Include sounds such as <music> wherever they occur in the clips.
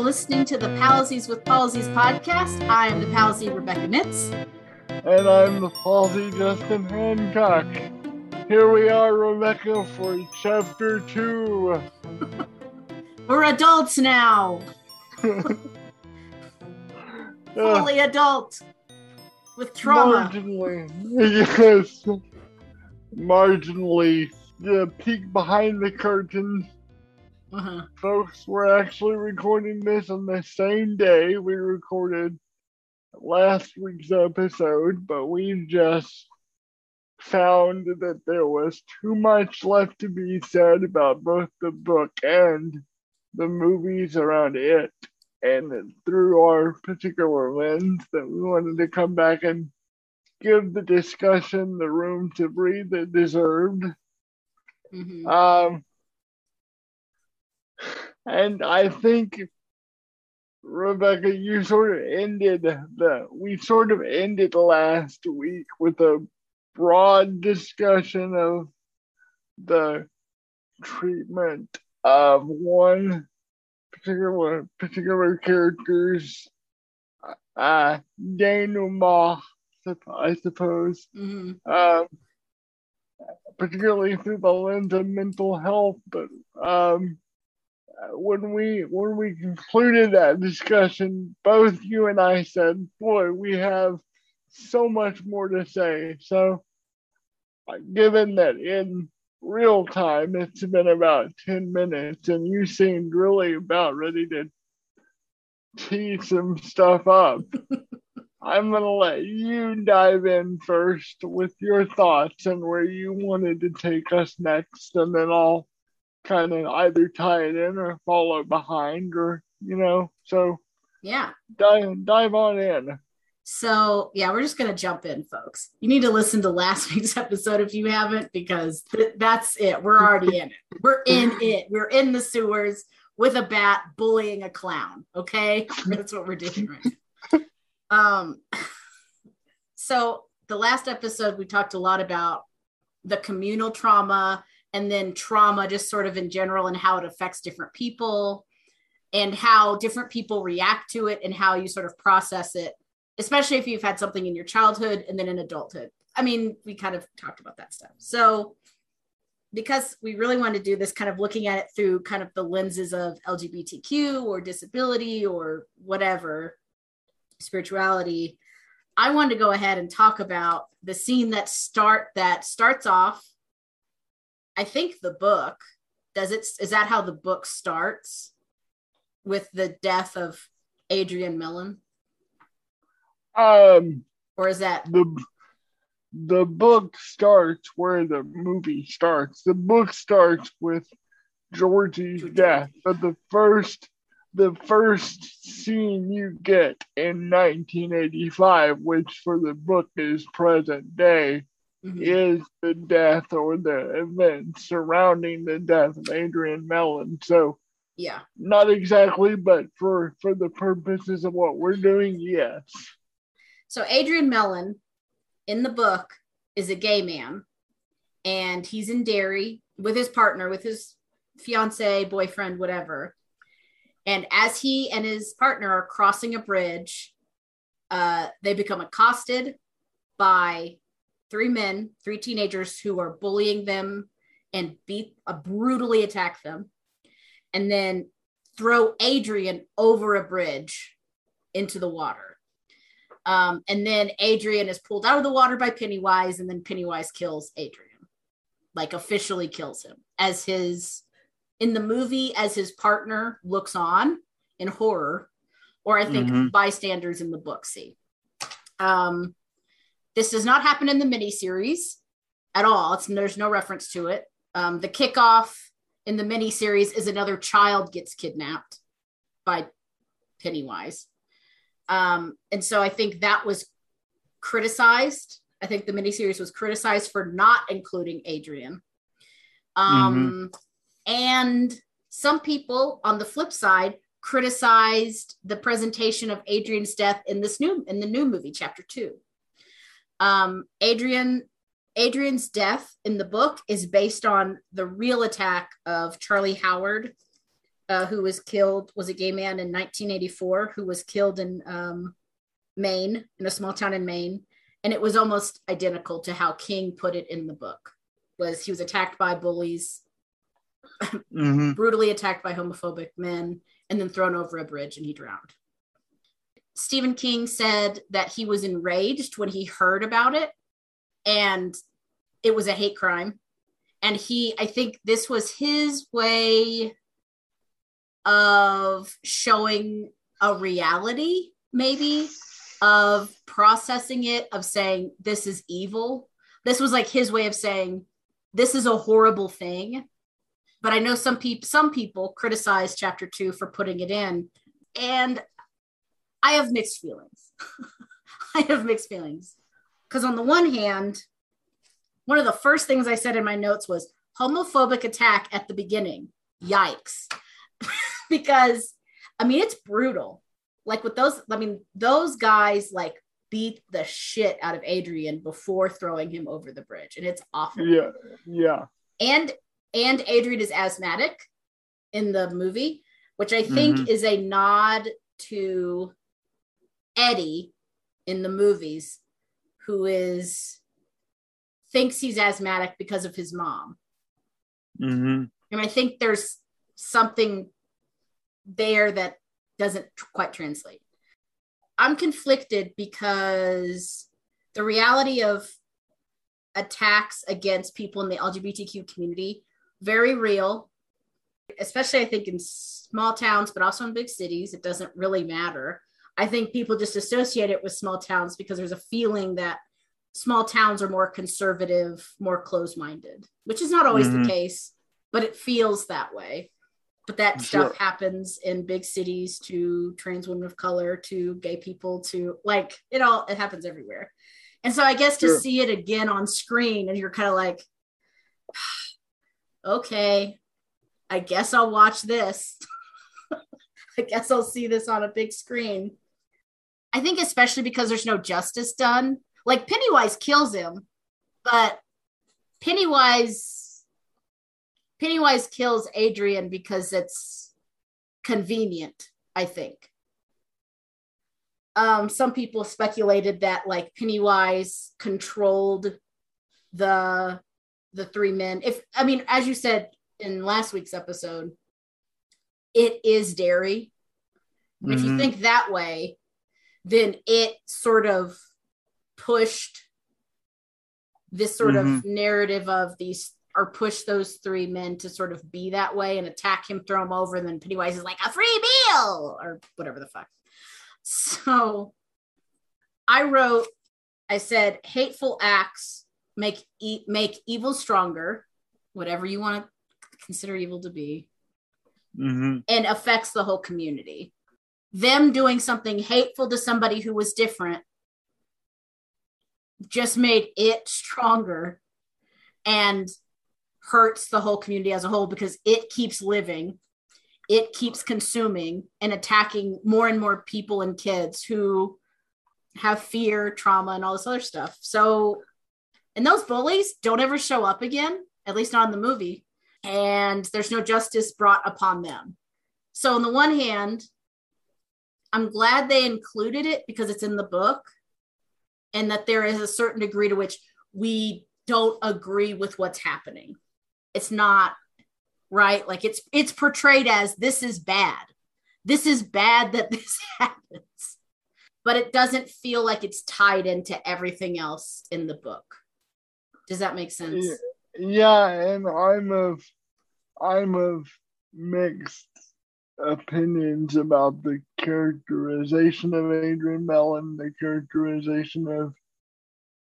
listening to the Palsies with Palsies podcast. I am the Palsy Rebecca Nitz. And I'm the Palsy Justin Hancock. Here we are, Rebecca, for chapter two. <laughs> We're adults now. <laughs> Fully adult. With trauma. Marginally. <laughs> Yes. Marginally. The peek behind the curtain. Uh-huh. Folks, we're actually recording this on the same day we recorded last week's episode, but we just found that there was too much left to be said about both the book and the movies around it. And through our particular lens, that we wanted to come back and give the discussion the room to breathe it deserved. Mhm. Um, and I think Rebecca, you sort of ended the we sort of ended last week with a broad discussion of the treatment of one particular particular character's uh denouement, I suppose Mhm. um, particularly through the lens of mental health. But um, when we when we concluded that discussion, both you and I said, "Boy, we have so much more to say." So, uh, given that in real time it's been about ten minutes, and you seemed really about ready to tee some stuff up. <laughs> I'm going to let you dive in first with your thoughts and where you wanted to take us next, and then I'll kind of either tie it in or follow behind, or, you know, so Yeah. dive, dive on in. So, yeah, we're just going to jump in, folks. You need to listen to last <laughs> week's episode if you haven't, because th- that's it. We're already in it. We're in <laughs> it. We're in the sewers with a bat bullying a clown. Okay. That's what we're doing right now. Um, <laughs> so, the last episode, we talked a lot about the communal trauma and then trauma, just sort of in general, and how it affects different people and how different people react to it and how you sort of process it especially if you've had something in your childhood and then in adulthood. I mean, we kind of talked about that stuff. So, because we really want to do this kind of looking at it through kind of the lenses of LGBTQ or disability or whatever spirituality, I wanted to go ahead and talk about the scene that start that starts off. I think the book does it. Is that how the book starts with the death of Adrian Mellon? Um, or is that the the book starts where the movie starts. The book starts with Georgie's death, but the first the first scene you get in 1985, which for the book is present day, Mhm. is the death or the event surrounding the death of Adrian Mellon. So yeah not exactly, but for for the purposes of what we're doing, yes. so adrian mellon in the book is a gay man and he's in Derry with his partner with his fiance boyfriend whatever and as he and his partner are crossing a bridge uh, they become accosted by three men three teenagers who are bullying them and beat uh, brutally attack them and then throw adrian over a bridge into the water um, and then Adrian is pulled out of the water by Pennywise, and then Pennywise kills Adrian, like officially kills him as his in the movie as his partner looks on in horror, or I think Mhm. bystanders in the book see. Um, this does not happen in the miniseries at all. It's, there's no reference to it. Um, the kickoff in the miniseries is another child gets kidnapped by Pennywise. Um, and so I think that was criticized. I think the miniseries was criticized for not including Adrian. Um, And some people on the flip side criticized the presentation of Adrian's death in this new in the new movie, chapter two. Um, Adrian Adrian's death in the book is based on the real attack of Charlie Howard uh, who was killed, was a gay man in 1984 who was killed in um, Maine, in a small town in Maine. And it was almost identical to how King put it in the book. Was he was attacked by bullies, Mm-hmm. brutally attacked by homophobic men, and then thrown over a bridge and he drowned. Stephen King said that he was enraged when he heard about it and it was a hate crime. And he, I think this was his way of showing a reality, maybe, of processing it, of saying, this is evil. This was like his way of saying, this is a horrible thing. But I know some people some people criticize chapter two for putting it in. And I have mixed feelings. <laughs> I have mixed feelings. Because on the one hand, one of the first things I said in my notes was homophobic attack at the beginning. Yikes. <laughs> because I mean, it's brutal. Like with those, I mean, those guys like beat the shit out of Adrian before throwing him over the bridge. And it's awful. Yeah, yeah. And and Adrian is asthmatic in the movie, which I think Mhm. is a nod to Eddie in the movies, who is thinks he's asthmatic because of his mom. Mm-hmm. And I think there's something there that doesn't quite translate. I'm conflicted because the reality of attacks against people in the LGBTQ community very real, especially I think in small towns, but also in big cities. It doesn't really matter. I think people just associate it with small towns because there's a feeling that small towns are more conservative, more closed minded, which is not always Mhm. the case, but it feels that way. But that stuff happens in big cities to trans women of color, to gay people, to like it all, it happens everywhere. And so I guess to Sure. see it again on screen and you're kind of like, <sighs> okay, I guess I'll watch this. <laughs> I guess I'll see this on a big screen. I think especially because there's no justice done. Like Pennywise kills him, but Pennywise Pennywise kills Adrian because it's convenient, I think. Um, some people speculated that like Pennywise controlled the the three men. If I mean, as you said in last week's episode, it is Derry. And If you Mhm. think that way, then it sort of pushed this sort of narrative of these or push those three men to sort of be that way and attack him, throw him over, and then Pennywise is like a free meal or whatever the fuck. So I wrote, I said, hateful acts make e- make evil stronger, whatever you want to consider evil to be, Mm-hmm. and affects the whole community. Them doing something hateful to somebody who was different just made it stronger and hurts the whole community as a whole because it keeps living, it keeps consuming and attacking more and more people and kids who have fear, trauma, and all this other stuff. So, and those bullies don't ever show up again, at least not in the movie, and there's no justice brought upon them. So, on the one hand, I'm glad they included it because it's in the book and that there is a certain degree to which we don't agree with what's happening. It's not right like it's it's portrayed as this is bad. This is bad that <laughs> this happens. But it doesn't feel like it's tied into everything else in the book. Does that make sense? Yeah. And I'm of I'm of mixed opinions about the characterization of Adrian Mellon, the characterization of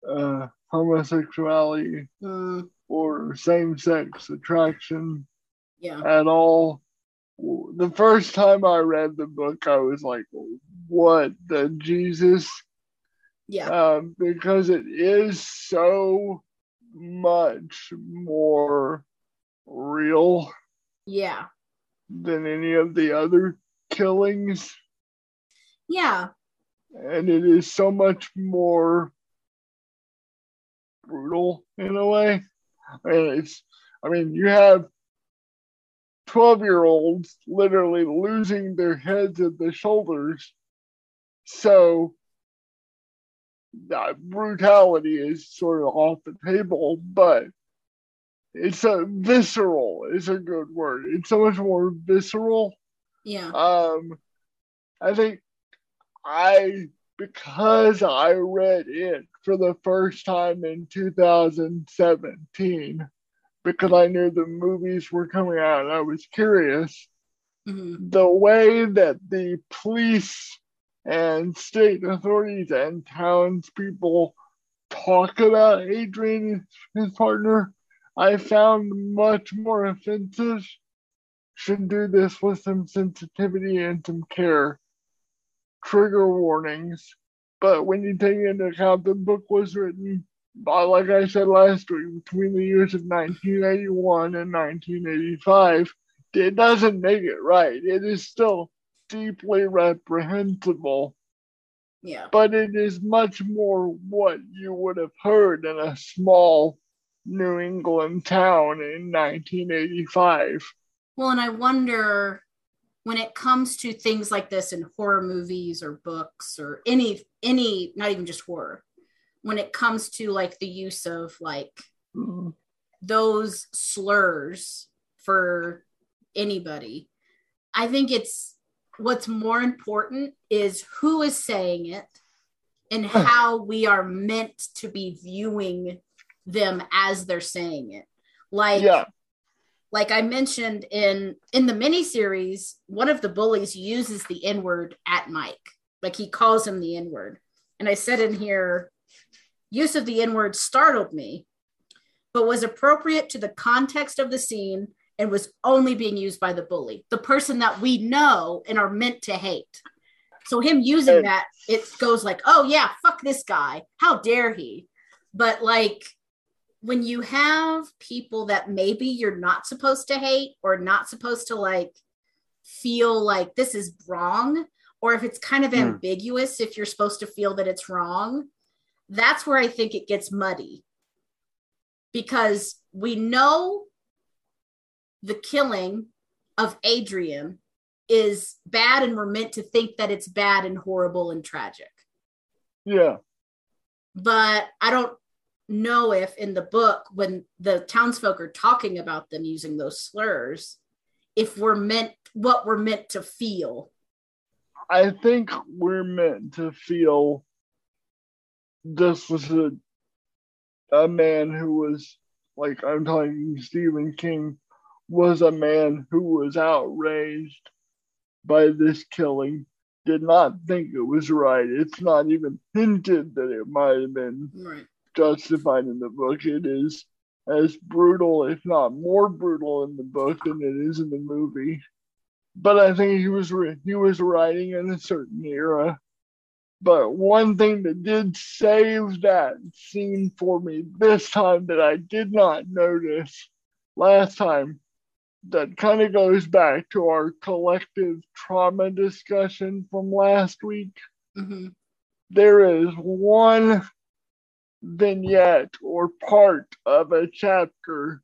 uh, homosexuality Mm, or same-sex attraction yeah. at all. The first time I read the book, I was like, "What the Jesus?" Yeah. um, because it is so much more real Yeah. Than any of the other killings, Yeah. and it is so much more brutal in a way. I mean, it's, I mean, you have 12 year olds literally losing their heads at the shoulders. So that brutality is sort of off the table, but it's a visceral is a good word. It's so much more visceral. Yeah. Um I think I because I read it for the first time in 2017 because I knew the movies were coming out and I was curious. Mm-hmm. The way that the police and state authorities and townspeople talk about Adrian and his partner, I found much more offensive. Should do this with some sensitivity and some care. Trigger warnings. But when you take into account the book was written, by, like I said last week, between the years of 1981 and 1985, it doesn't make it right. It is still deeply reprehensible. Yeah. But it is much more what you would have heard in a small New England town in 1985. Well, and I wonder when it comes to things like this in horror movies or books or any any not even just horror when it comes to like the use of like mm-hmm. those slurs for anybody i think it's what's more important is who is saying it and how we are meant to be viewing them as they're saying it like yeah like I mentioned in in the miniseries, one of the bullies uses the N word at Mike. Like he calls him the N word. And I said in here, use of the N word startled me, but was appropriate to the context of the scene and was only being used by the bully, the person that we know and are meant to hate. So him using that, it goes like, oh yeah, fuck this guy. How dare he? But like when you have people that maybe you're not supposed to hate or not supposed to like feel like this is wrong or if it's kind of mm. ambiguous if you're supposed to feel that it's wrong that's where i think it gets muddy. Because we know the killing of adrian is bad and we're meant to think that it's bad and horrible and tragic. Yeah. But i don't know if in the book when the townsfolk are talking about them using those slurs if we're meant what we're meant to feel. I think we're meant to feel this was a a man who was like i'm talking stephen king was a man who was outraged by this killing did not think it was right. It's not even hinted that it might have been. Right justified in the book. It is as brutal, if not more brutal, in the book than it is in the movie. But I think he was he was writing in a certain era. But one thing that did save that scene for me this time that I did not notice last time, that kind of goes back to our collective trauma discussion from last week. Mm-hmm. There is one vignette or part of a chapter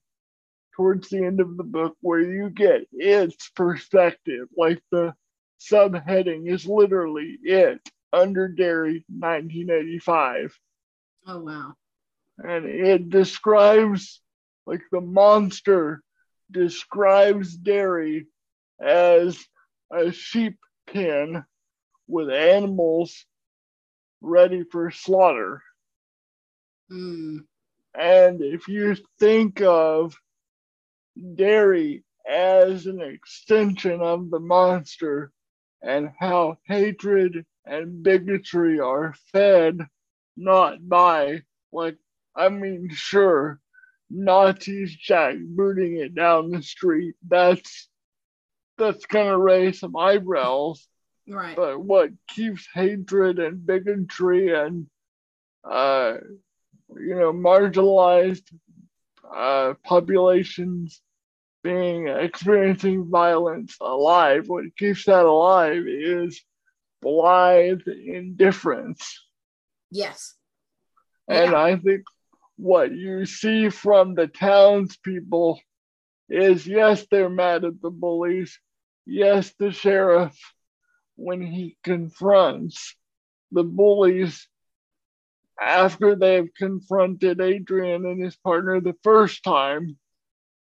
towards the end of the book where you get its perspective. Like the subheading is literally it under Derry 1985. Oh, wow. And it describes, like, the monster describes Derry as a sheep pen with animals ready for slaughter. Mm. And if you think of Derry as an extension of the monster and how hatred and bigotry are fed not by, like, I mean, sure, Nazis jackbooting it down the street, that's that's gonna raise some eyebrows. Right. But what keeps hatred and bigotry and uh, you know, marginalized uh, populations being experiencing violence alive. What keeps that alive is blithe indifference. Yes. And yeah. I think what you see from the townspeople is yes, they're mad at the bullies. Yes, the sheriff, when he confronts the bullies after they've confronted Adrian and his partner the first time,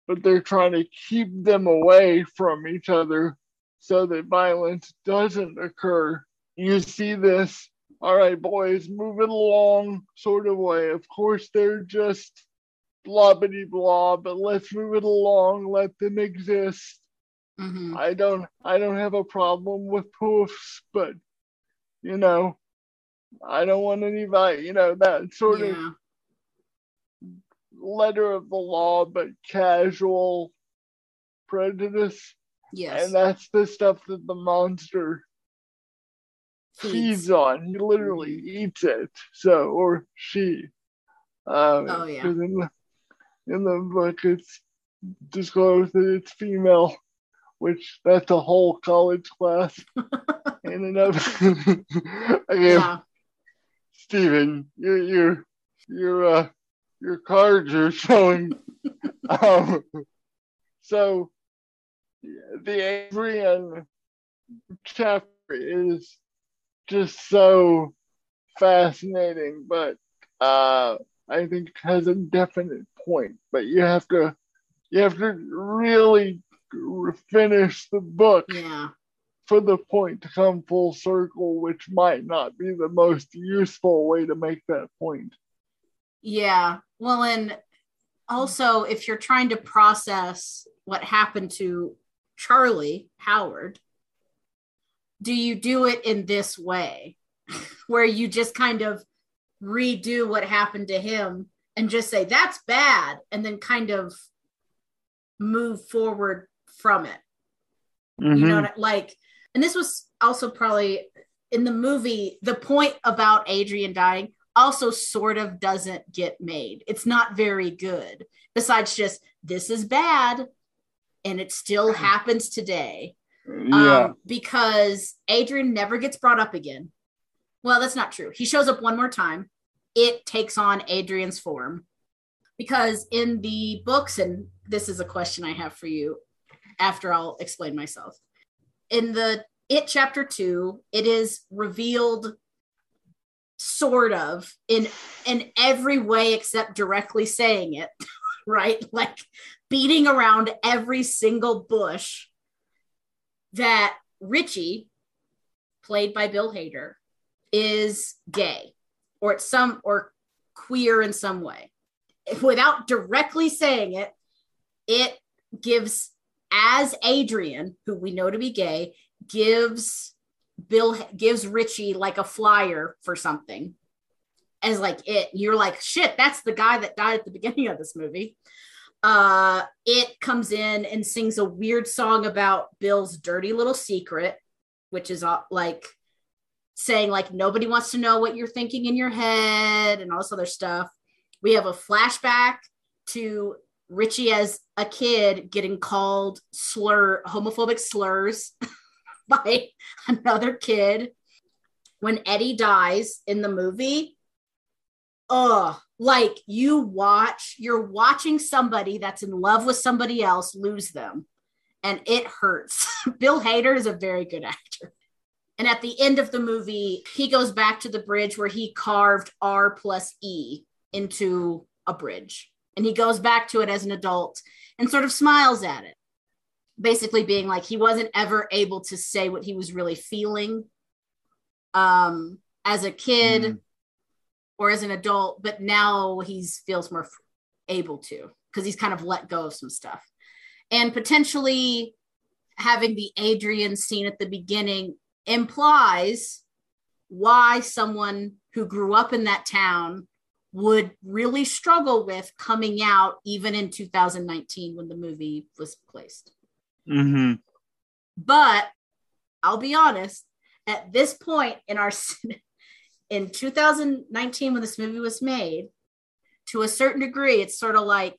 but they're trying to keep them away from each other so that violence doesn't occur. You see this, all right, boys, move it along sort of way. Of course, they're just blah bitty blah, but let's move it along, let them exist. Mm-hmm. I don't I don't have a problem with poofs, but you know, I don't want anybody, you know, that sort yeah. of letter of the law, but casual prejudice. Yes. And that's the stuff that the monster feeds, feeds on. He literally eats it. So, or she. Uh, oh, yeah. In the, in the book, it's disclosed that it's female, which that's a whole college class <laughs> in and of. yeah. Stephen, you're, you're, you're, uh, your cards are showing. <laughs> um, so the Adrian chapter is just so fascinating, but uh, I think has a definite point. But you have to you have to really finish the book yeah. For the point to come full circle, which might not be the most useful way to make that point. Yeah. Well, and also if you're trying to process what happened to Charlie Howard, do you do it in this way <laughs> where you just kind of redo what happened to him and just say that's bad and then kind of move forward from it? Mm-hmm. You know, mm-hmm. like, and this was also probably in the movie, the point about Adrian dying also sort of doesn't get made. It's not very good, besides just this is bad and it still happens today. Yeah. Um, because Adrian never gets brought up again. Well, that's not true. He shows up one more time. It takes on Adrian's form. Because in the books, and this is a question I have for you after I'll explain myself. In the It chapter two, it is revealed sort of in in every way except directly saying it <laughs> right? Like beating around every single bush that richie played by bill hader is gay or it's some or queer in some way. Without directly saying it it gives as adrian who we know to be gay gives Bill gives Richie like a flyer for something as like it. You're like, shit, that's the guy that died at the <laughs> beginning of this movie. Uh, it comes in and sings a weird song about Bill's dirty little secret, which is uh, like saying like nobody wants to know what you're thinking in your head and all this other stuff. We have a flashback to Richie as a kid getting called slur homophobic slurs <laughs> by <laughs> another kid when Eddie dies in the movie. Oh, like you watch, you're watching somebody that's in love with somebody else lose them, and it hurts. <laughs> Bill Hader is a very good actor. And at the end of the movie, he goes back to the bridge where he carved R plus E into a bridge. And he goes back to it as an adult and sort of smiles at it basically being like he wasn't ever able to say what he was really feeling um as a kid mm. or as an adult but now he's feels more able to because he's kind of let go of some stuff and potentially having the adrian scene at the beginning implies why someone who grew up in that town would really struggle with coming out even in 2019 when the movie was placed Mm-hmm. But I'll be honest, at this point in our <laughs> in 2019 when this movie was made, to a certain degree, it's sort of like,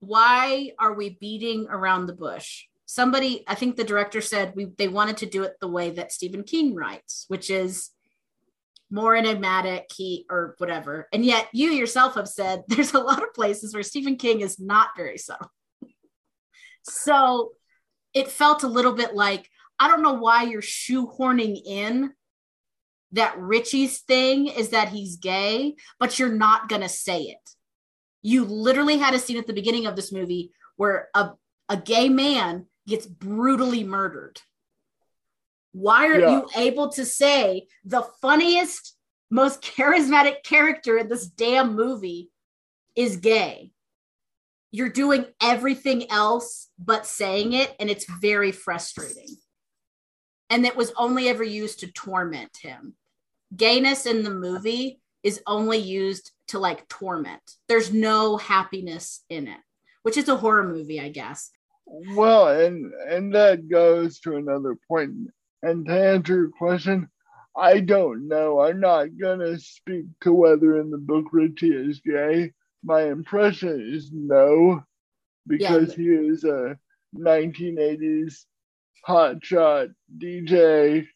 why are we beating around the bush? Somebody, I think the director said we they wanted to do it the way that Stephen King writes, which is more enigmatic he or whatever. And yet you yourself have said <laughs> there's a lot of places where Stephen King is not very subtle So it felt a little bit like I don't know why you're shoehorning in that Richie's thing is that he's gay, but you're not going to say it. You literally had a scene at the beginning of this movie where a, a gay man gets brutally murdered. Why are yeah. you able to say the funniest, most <laughs> charismatic character in this damn movie is gay? You're doing everything else but saying it, and it's very frustrating. And it was only ever used to torment him. Gayness in the movie is only used to like torment. There's no happiness in it, which is a horror movie, I guess. Well, and and that goes to another point. And to answer your question, I don't know. I'm not gonna speak to whether in the book Richie is gay. My impression is no, because yeah. he is a 1980s hotshot DJ.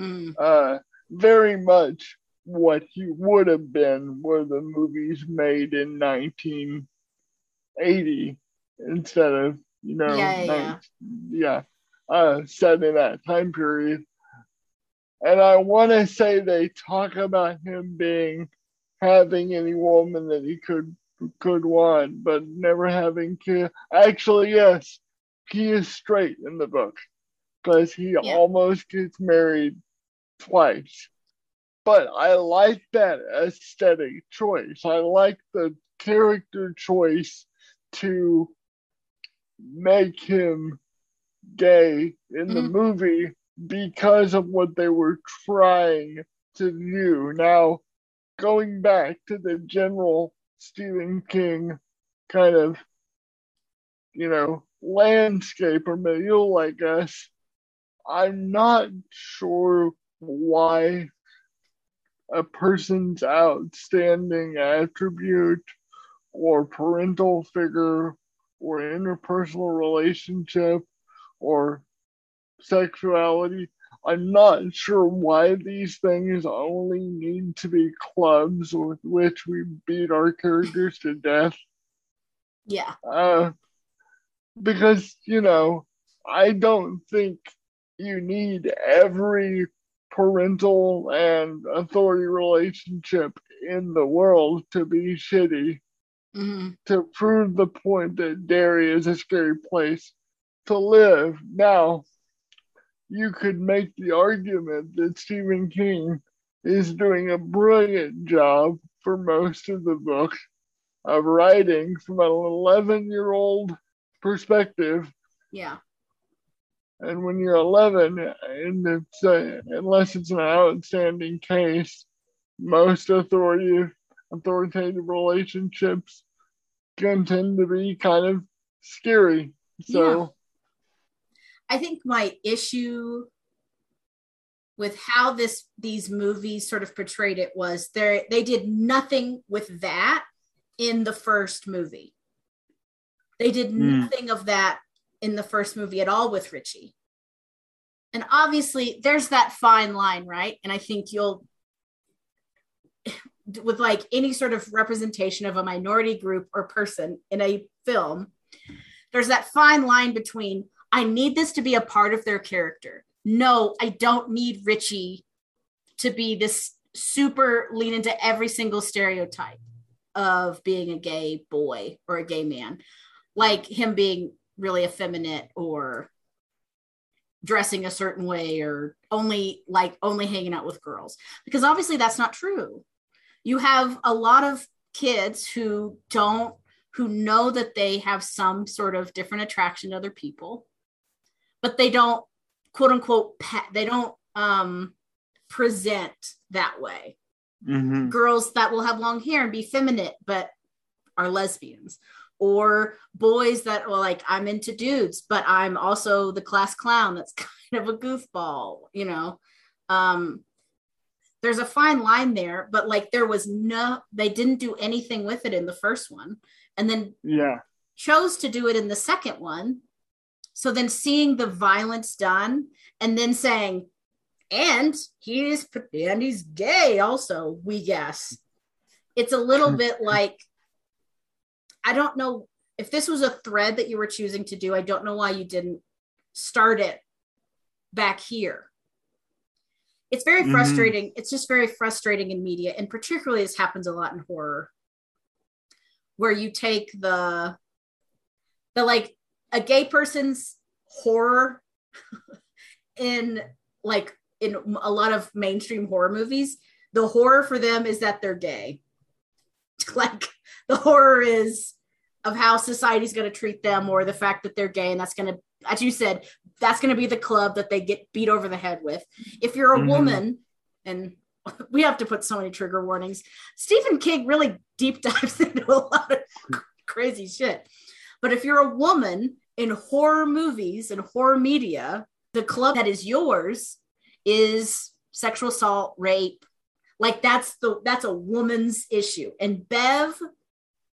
Mm. Uh, very much what he would have been were the movies made in 1980 instead of you know yeah, yeah. yeah uh set in that time period and i want to say they talk about him being having any woman that he could could want but never having kids actually yes he is straight in the book because he yeah. almost gets married twice. But I like that aesthetic choice. I like the character choice to make him gay in the mm-hmm. movie because of what they were trying to do. Now, going back to the general Stephen King kind of, you know, landscape or milieu like us, I'm not sure why a person's outstanding attribute or parental figure or interpersonal relationship or sexuality. I'm not sure why these things only need to be clubs with which we beat our characters to death. Yeah. Uh, because, you know, I don't think you need every parental and authority relationship in the world to be shitty mm-hmm. to prove the point that Derry is a scary place to live. Now, you could make the argument that Stephen King is doing a brilliant job for most of the book of writing from an 11 year old perspective. Yeah. And when you're 11, and it's uh, unless it's an outstanding case, most authoritative authoritative relationships can tend to be kind of scary. So. I think my issue with how this these movies sort of portrayed it was they they did nothing with that in the first movie. They did mm. nothing of that in the first movie at all with Richie. And obviously, there's that fine line, right? And I think you'll, <sighs> with like any sort of representation of a minority group or person in a film, there's that fine line between I need this to be a part of their character. No, I don't need Richie to be this super lean into every single stereotype of being a gay boy or a gay man, like him being really effeminate or dressing a certain way or only like only hanging out with girls. Because obviously that's not true. You have a lot of kids who don't who know that they have some sort of different attraction to other people but they don't quote unquote they don't um present that way. Mm-hmm. girls that will have long hair and be feminine but are lesbians. Or boys that well like i'm into dudes but i'm also the class clown that's <laughs> kind of a goofball you know? Um there's a fine line there but like there was no they didn't do anything with it in the first one. And then yeah. chose to do it in the second one so then seeing the violence done and then saying and he's and he's gay also we guess it's a little bit like I don't know. if this was a thread that you were choosing to do, I don't know why you didn't start it back here. It's very Mhm. frustrating. It's just very frustrating in media, and particularly this happens a lot in horror, where you take the the like a gay person's horror <laughs> in like in a lot of mainstream horror movies the horror for them is that they're gay. <laughs> Like the horror is of how society's going to treat them or the fact that they're gay and that's going to as you said that's going to be the club that they get beat over the head with. If you're a Mhm. woman and <laughs> we have to put so many trigger warnings stephen king really deep dives into a lot of crazy shit but if you're a woman in horror movies and horror media the club that is yours is sexual assault rape. Like that's the that's a woman's issue. And bev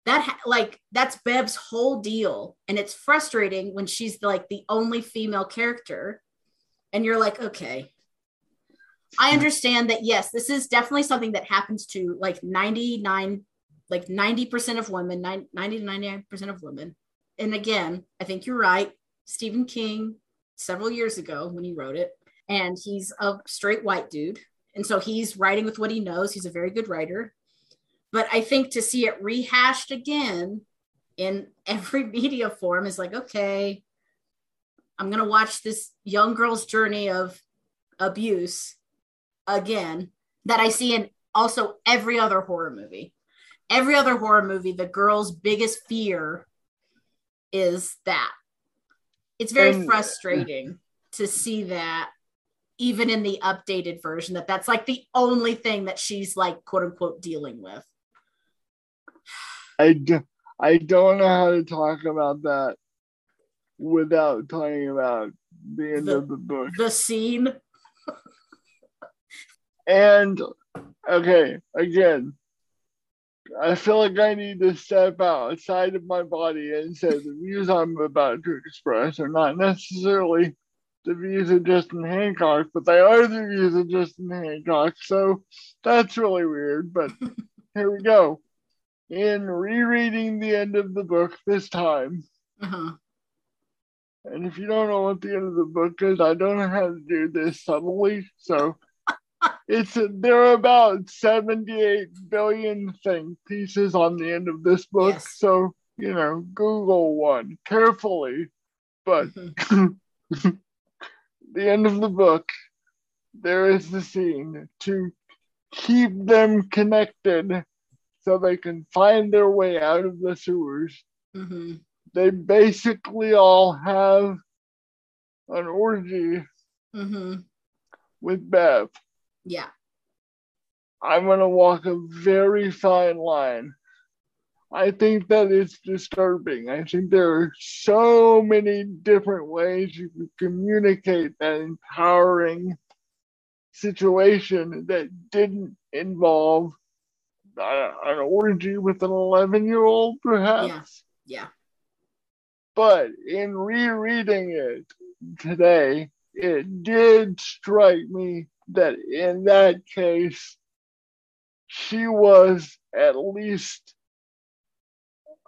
that ha- like that's bev's whole deal. And it's frustrating when she's like the only female character. And you're like okay. I hmm. understand that yes this is definitely something that happens to like 99 like 90% of women 90 to 99% of women and again i think you're right. Stephen king several years ago when he wrote it and he's a straight white dude. And so he's writing with what he knows. He's a very good writer. But i think to see it rehashed again in every <laughs> media form is like okay i'm going to watch this young girl's journey of abuse again that i see in also every other horror movie. Every other horror movie the girl's biggest fear is that it's very And- frustrating to see that even in the updated version that that's like the only thing that she's like quote unquote dealing with I, d- I don't know how to talk about that without talking about the end The- of the book. the scene And okay, again, I feel like I need to step outside of my body and say the views I'm about to express are not necessarily the views of Justin Hancock, but they are the views of Justin Hancock. So that's really weird, but <laughs> here we go. In rereading the end of the book this time, uh-huh. and if you don't know what the end of the book is, I don't know how to do this subtly. So it's there are about 78 billion thing pieces on the end of this book. Yes. So, you know, Google one carefully. But Mhm. <laughs> the end of the book, there is the scene to keep them connected so they can find their way out of the sewers Mhm. they basically all have an orgy Mhm. with Bev. Yeah I'm going to walk a very fine line. I think that it's disturbing. I think there are so many different ways you can communicate that empowering situation that didn't involve uh, an orgy with an 11 year old, perhaps. yeah But in rereading it today, it did strike me that in that case, she was at least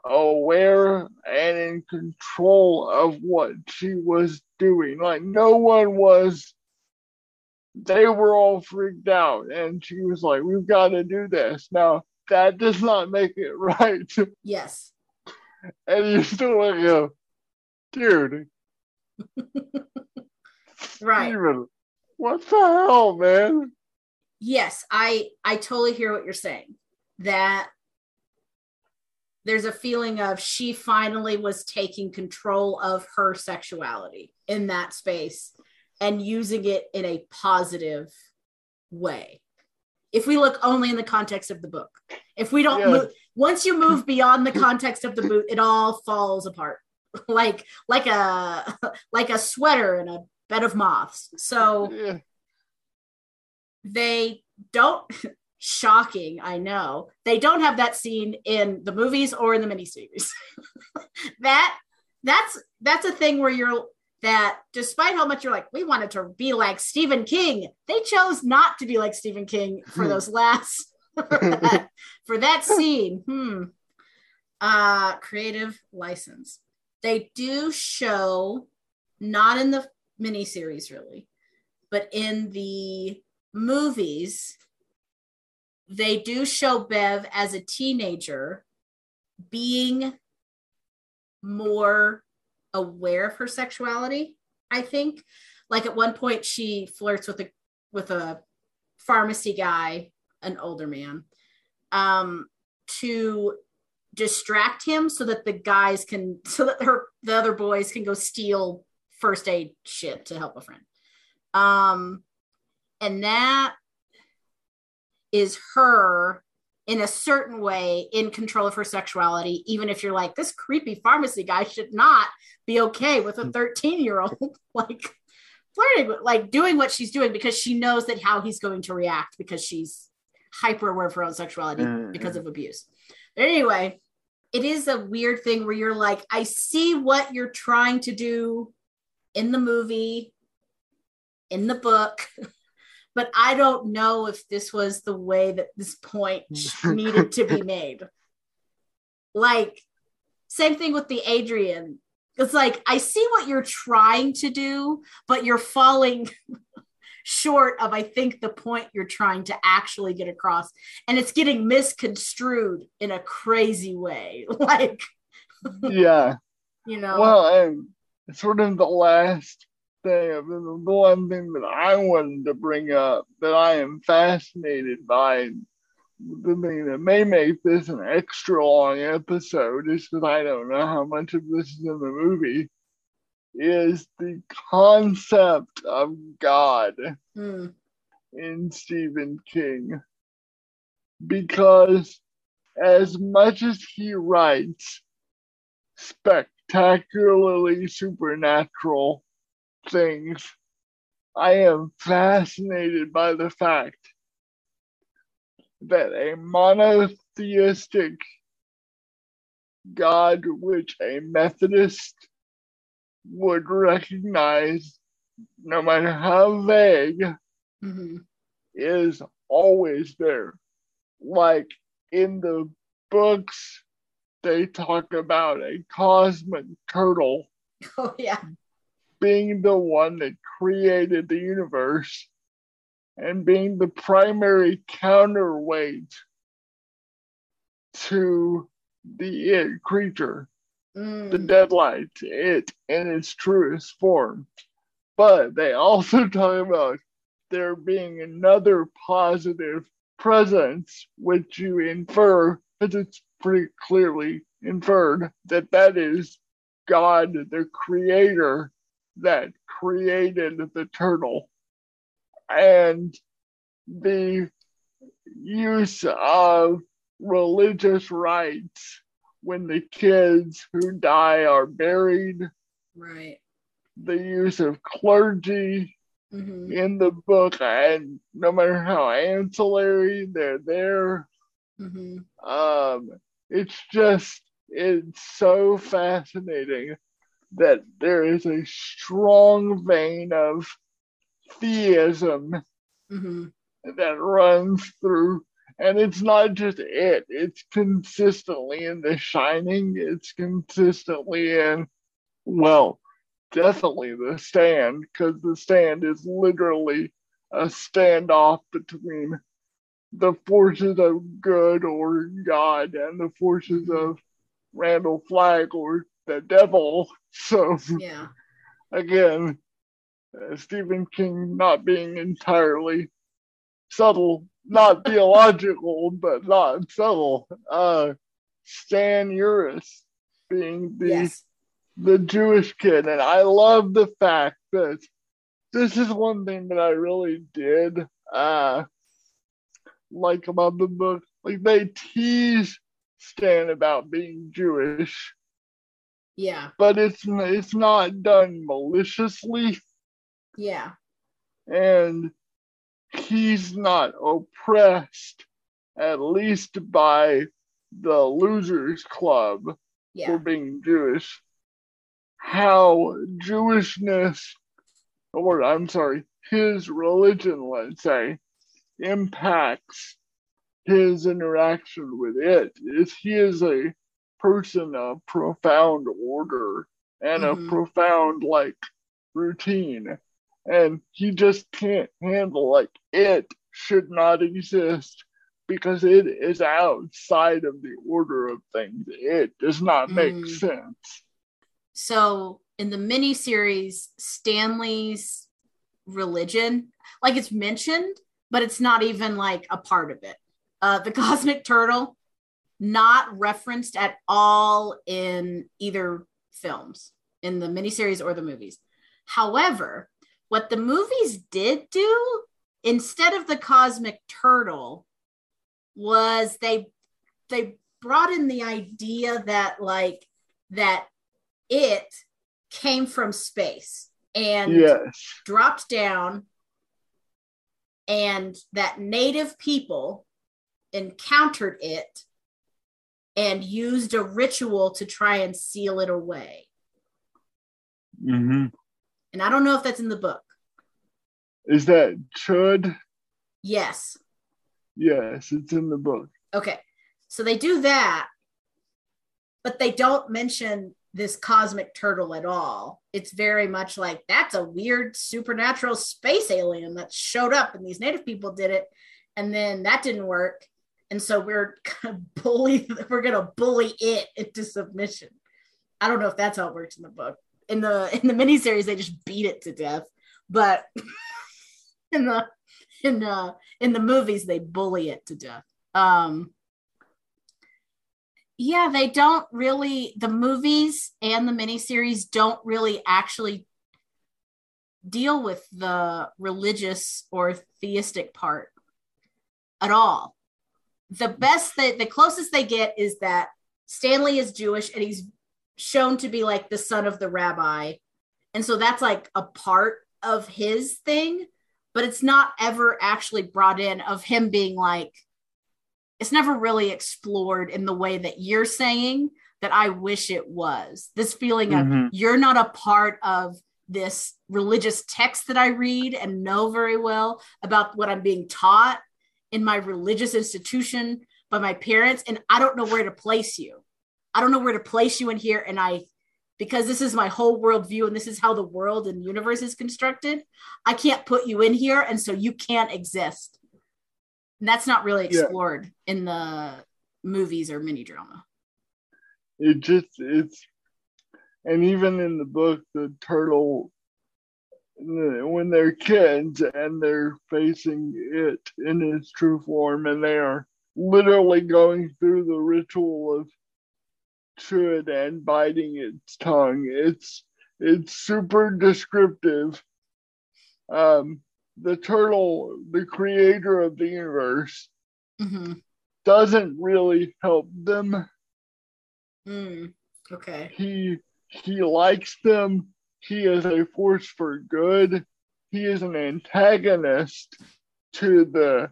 aware and in control of what she was doing. Like, no one was, they were all freaked out, and she was like, We've got to do this. Now, that does not make it <laughs> right. yes and you still like go, dude, <laughs> right Stephen, what the hell, man? yes i i totally hear what you're saying that there's a feeling of she finally was taking control of her sexuality in that space and using it in a positive way if we look only in the context of the book if we don't Yeah. move once you move beyond the context of the boot it all falls apart <laughs> like like a <laughs> like a sweater in a bed of moths so Yeah. they don't <laughs> shocking i know they don't have that scene in the movies or in the miniseries <laughs> that that's that's a thing where you're that despite how much you're like we wanted to be like stephen king they chose not to be like stephen king for Hmm. those last <laughs> for that, for that scene hmm Uh, creative license. They do show, not in the miniseries really, but in the movies, they do show Bev as a teenager being more aware of her sexuality, I think. Like at one point she flirts with a with a pharmacy guy, an older man, um, to distract him so that the guys can so that her the other boys can go steal first aid shit to help a friend. Um and that is her in a certain way in control of her sexuality, even if you're like, this creepy pharmacy guy should not be okay with a 13 year old, <laughs> like flirting like doing what she's doing because she knows that how he's going to react because she's hyper aware of her own sexuality mm-hmm. because of abuse. But anyway, it is a weird thing where you're like, I see what you're trying to do in the movie, in the book. <laughs> but I don't know if this was the way that this point <laughs> needed to be made. Like, same thing with the Adrian. It's like, I see what you're trying to do, but you're falling <laughs> short of, I think, the point you're trying to actually get across. And it's getting misconstrued in a crazy way. Like, yeah. You know, well, and sort of the last thing, the one thing that I wanted to bring up that I am fascinated by, the thing that may make this an extra long episode, is that I don't know how much of this is in the movie, is the concept of God mm. in Stephen King. Because as much as he writes spectacularly supernatural things, I am fascinated by the fact that a monotheistic God, which a Methodist would recognize, no matter how vague, mm-hmm. is always there. Like in the books, they talk about a cosmic turtle. <laughs> Oh, yeah being the one that created the universe and being the primary counterweight to the it creature, mm. the deadlight, it in its truest form. But they also <laughs> talk about there being another positive presence, which you infer, because it's pretty clearly inferred, that that is God, the creator, that created the turtle and the use of religious rites when the kids who die are buried. Right. The use of clergy mm-hmm. in the book, and no matter how ancillary they're there, mm-hmm. um, it's just it's so fascinating that there is a strong vein of theism mm-hmm. that runs through and it's not just it it's consistently in the shining it's consistently in well definitely the stand because the stand is literally a standoff between the forces of good or god and the forces of randall flagg or the devil. <laughs> So yeah, again, uh, Stephen King not being entirely subtle, not theological, <laughs> but not subtle. Uh, Stan Uris being the yes. the Jewish kid, and I love the fact that this is one thing that I really did uh, like about the book. Like they tease Stan about being Jewish yeah. But it's it's not done maliciously. Yeah. And he's not oppressed, at least by the losers club yeah. for being Jewish. How Jewishness, or I'm sorry, his religion, let's say, impacts his interaction with it is he is a person of profound order and Mhm. a profound like routine and he just can't handle like it should not exist because it is outside of the order of things it does not make Mm. sense So in the miniseries, Stanley's religion, like it's mentioned, but it's not even like a part of it. Uh, the <laughs> cosmic turtle, not referenced at all in either films, in the miniseries or the movies. However, what the movies did do instead of the cosmic turtle was they they brought in the idea that like that it came from space and yes dropped down and that native people encountered it and used a ritual to try and seal it away. Hmm and i don't know if that's in the book. Is that should? Yes. Yes it's in the book. Okay so they do that but they don't mention this cosmic turtle at all. It's very much like that's a weird supernatural space alien that showed up and these native people did it and then that didn't work. And so we're <laughs> gonna bully we're gonna bully it into submission. I don't know if that's how it works in the book. In the in the miniseries they just beat it to death. But <laughs> in the in the in the movies they bully it to death. Um yeah they don't really the movies and the miniseries don't really actually deal with the religious or theistic part at all. The best that the closest they get is that stanley is jewish and he's shown to be like the son of the rabbi. And so that's like a part of his thing but it's not ever actually brought in of him being like it's never really explored in the way that you're saying that I wish it was. This feeling Mhm. of you're not a part of this religious text that I read and know very well about what I'm being taught in my religious institution by my parents, and I don't know where to place you. I don't know where to place you in here. And I, because this is my whole worldview and this is how the world and universe is constructed, I can't put you in here. And so you can't exist. And that's not really Yeah. explored in the movies or mini drama. it just it's and even in the book the turtle when they're kids and they're facing it in its true form and they are literally going through the ritual of chewing and biting its tongue it's it's super descriptive um the turtle the creator of the universe Mm-hmm. doesn't really help them Mm. Okay. he he likes them he is a force for good he is an antagonist to the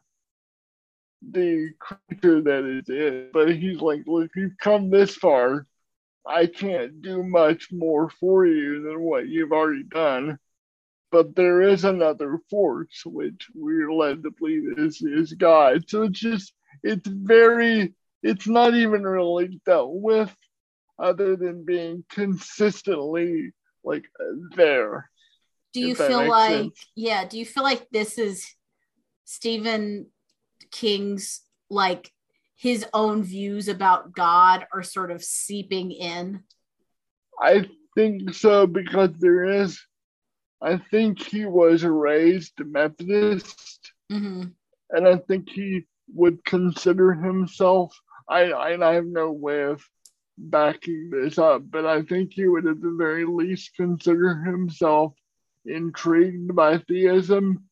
the creature that is it but he's like look you've come this far i can't do much more for you than what you've already done but there is another force which we're led to believe is is god so it's just it's very it's not even really dealt with other than being consistently like there. Do you feel like, sense. yeah, do you feel like this is Stephen King's, like his own views about God are sort of seeping in? I think so because there is. I think he was raised Methodist, Mm-hmm. and I think he would consider himself. I I, I have no way of backing this up, but I think he would at the very least consider himself intrigued by theism,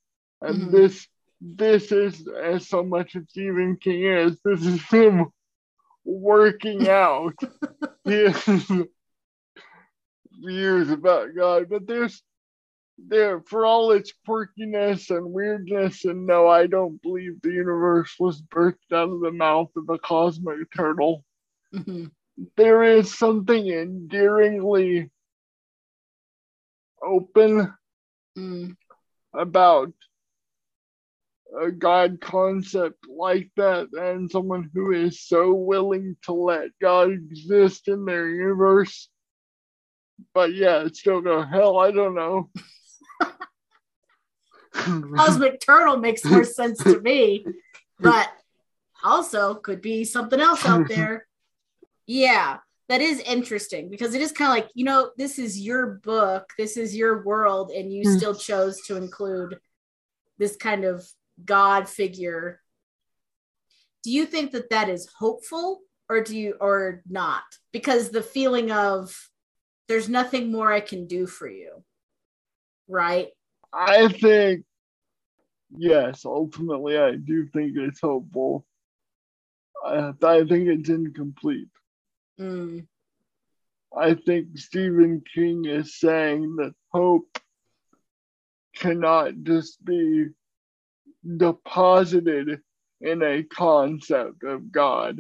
and Mhm. this this is as so much as Stephen King is. This is him working out <laughs> his views about God, but there's there for all its quirkiness and weirdness, and no, I don't believe the universe was birthed out of the mouth of a cosmic turtle. Mm-hmm. There is something endearingly open Mm. about a God concept like that and someone who is so willing to let God exist in their universe. But yeah, it's still go, hell, I don't know. Cosmic Turtle makes more sense to me, but also could be something else out <laughs> there. Yeah, that is interesting because it is kind of like, you know, this is your book, this is your world, and you hmm. still chose to include this kind of God figure. Do you think that that is hopeful or do you, or not? Because the feeling of there's nothing more I can do for you, right? I think, yes, ultimately, I do think it's hopeful. I, I think it's incomplete. Mm. I think Stephen King is saying that hope cannot just be deposited in a concept of God.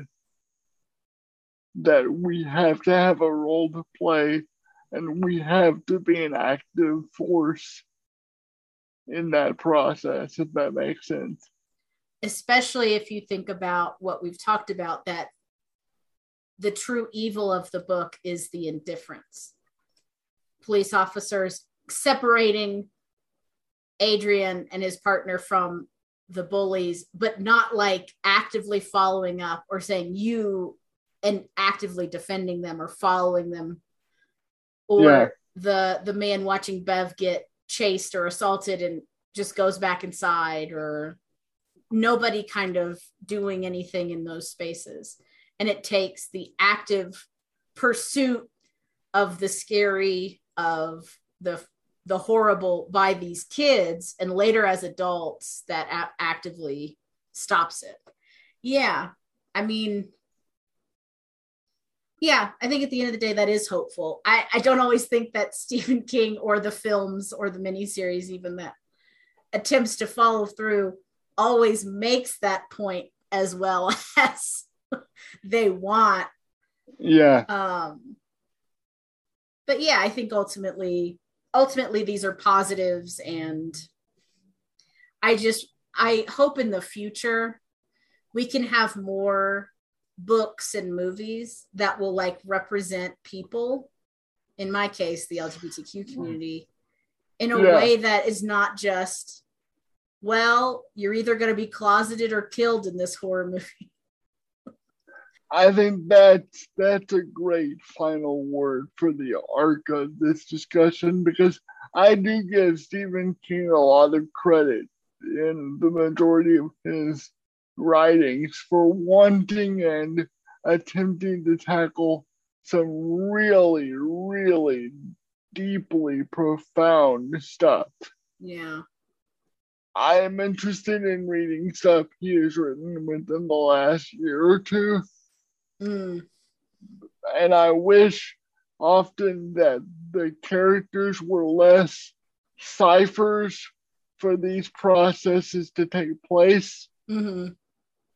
That we have to have a role to play and we have to be an active force in that process, if that makes sense. Especially if you think about what we've talked about, that the true evil of the book is the indifference. Police officers separating Adrian and his partner from the bullies, but not like actively following up or saying you and actively defending them or following them. Or yeah. the the man watching Bev get chased or assaulted and just goes back inside or nobody kind of doing anything in those spaces. And it takes the active pursuit of the scary, of the the horrible by these kids and later as adults that a- actively stops it yeah i mean yeah i think at the end of the day that is hopeful. I, I don't always think that <laughs> stephen king or the films or the miniseries even that attempts to follow through always makes that point as well <laughs> as they want. Yeah. Um but yeah i think ultimately ultimately these are positives and i just i hope in the future we can have more books and movies that will like represent people in my case the lgbtq mm-hmm. community in a yeah. way that is not just well you're either going to be closeted or killed in this horror movie <laughs> I think that's that's a great final word for the arc of this discussion because I do give Stephen King a lot of credit in the majority of his writings for wanting and attempting to tackle some really, really deeply profound stuff. Yeah. I am interested in reading stuff he has written within the last year or two Mm. And I wish often that the characters were less ciphers for these processes to take place mm-hmm.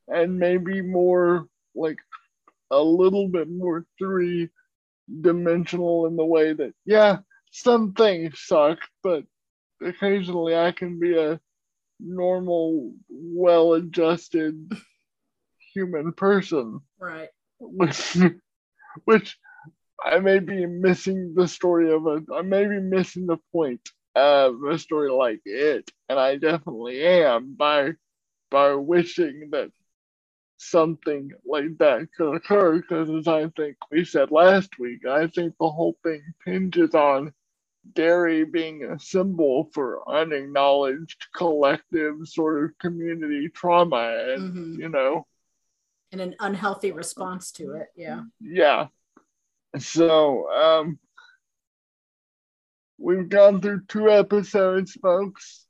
And maybe more like a little bit more three dimensional in the way that yeah some things suck but occasionally i can be a normal well adjusted human person. Right. Which, which I may be missing the story of a, I may be missing the point of a story like it, and I definitely am by by wishing that something like that could occur. Because as I think we said last week, I think the whole thing hinges on Derry being a symbol for unacknowledged collective sort of community trauma, and mm-hmm. you know and an unhealthy response to it. Yeah. Yeah. So, um, we've gone through two episodes, folks.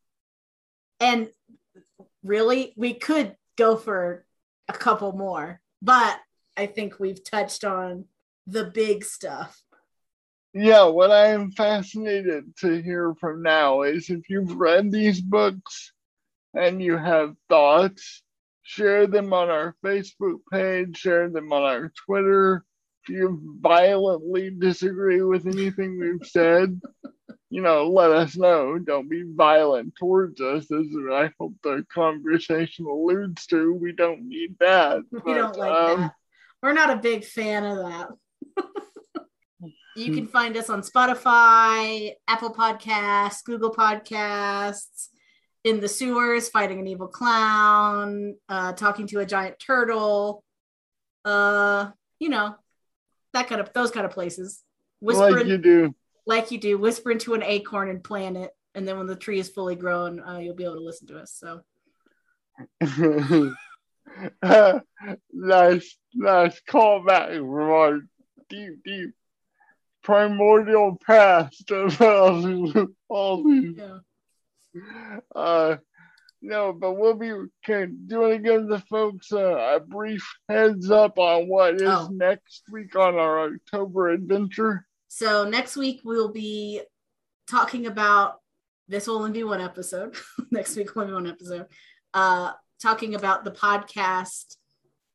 And really, we could go for a couple more, but I think we've touched on the big stuff. Yeah, what I am fascinated to hear from now is if you've read these books and you have thoughts share them on our Facebook page, share them on our Twitter. If you violently disagree with anything we've said, you know, let us know. Don't be violent towards us, as I hope the conversation alludes to. We don't need that. We but, don't like um, that. We're not a big fan of that. <laughs> you can find us on Spotify, Apple Podcasts, Google Podcasts, in the sewers, fighting an evil clown, uh, talking to a giant turtle, uh, you know, that kind of those kind of places. Whispering, like you do like you do, whisper into an acorn and plant it, and then when the tree is fully grown, uh, you'll be able to listen to us. So. <laughs> nice, nice callback from our deep, deep primordial past of <laughs> all, these. Yeah. Uh, no, but we'll be. Can do you want give the folks uh, a brief heads up on what is oh. next week on our October adventure? So next week we'll be talking about this will only be one episode. <laughs> next week will only be one episode. Uh, talking about the podcast,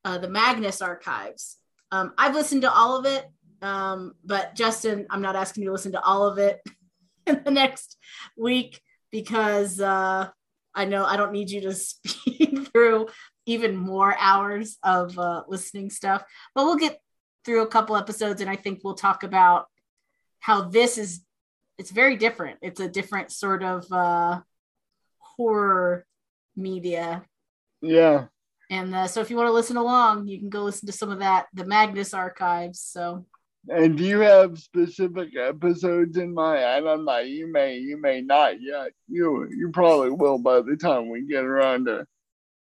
uh, the Magnus Archives. Um, I've listened to all of it, um, but Justin, I'm not asking you to listen to all of it <laughs> in the next week because uh, I know I don't need you to <laughs> speed through even more hours of uh, listening stuff. But we'll get through a couple episodes, and I think we'll talk about how this is it's very different. It's a different sort of uh horror media. Yeah. And uh, so if you want to listen along you can go listen to some of that the magnus archives so. And do you have specific episodes in mind i don't know you may you may not yet. You you probably will by the time we get around to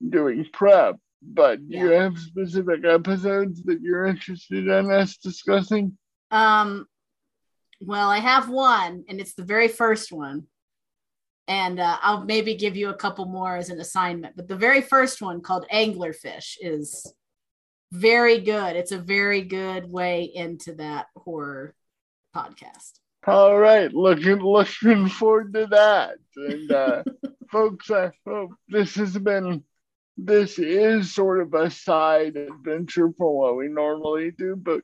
doing prep. But do yeah. you have specific episodes that you're interested in us discussing? Um well, I have one, and it's the very first one. And uh, I'll maybe give you a couple more as an assignment. But the very first one, called Anglerfish, is very good. It's a very good way into that horror podcast. All right, looking looking forward to that. And uh, <laughs> folks, I hope this has been this is sort of a side adventure from what we normally do, but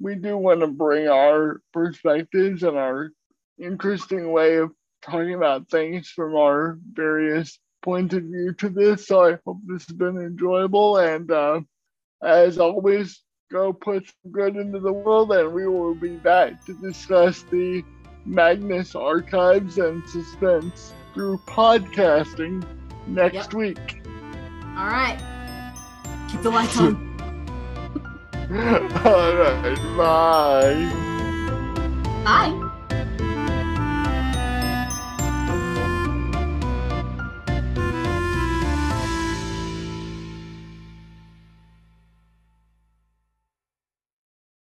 we do want to bring our perspectives and our interesting way of talking about things from our various points of view to this. So I hope this has been enjoyable. And uh, as always, go put some good into the world, and we will be back to discuss the Magnus archives and suspense through podcasting next yep. week. All right. Keep the lights on. <laughs> <laughs> All right, bye. Bye.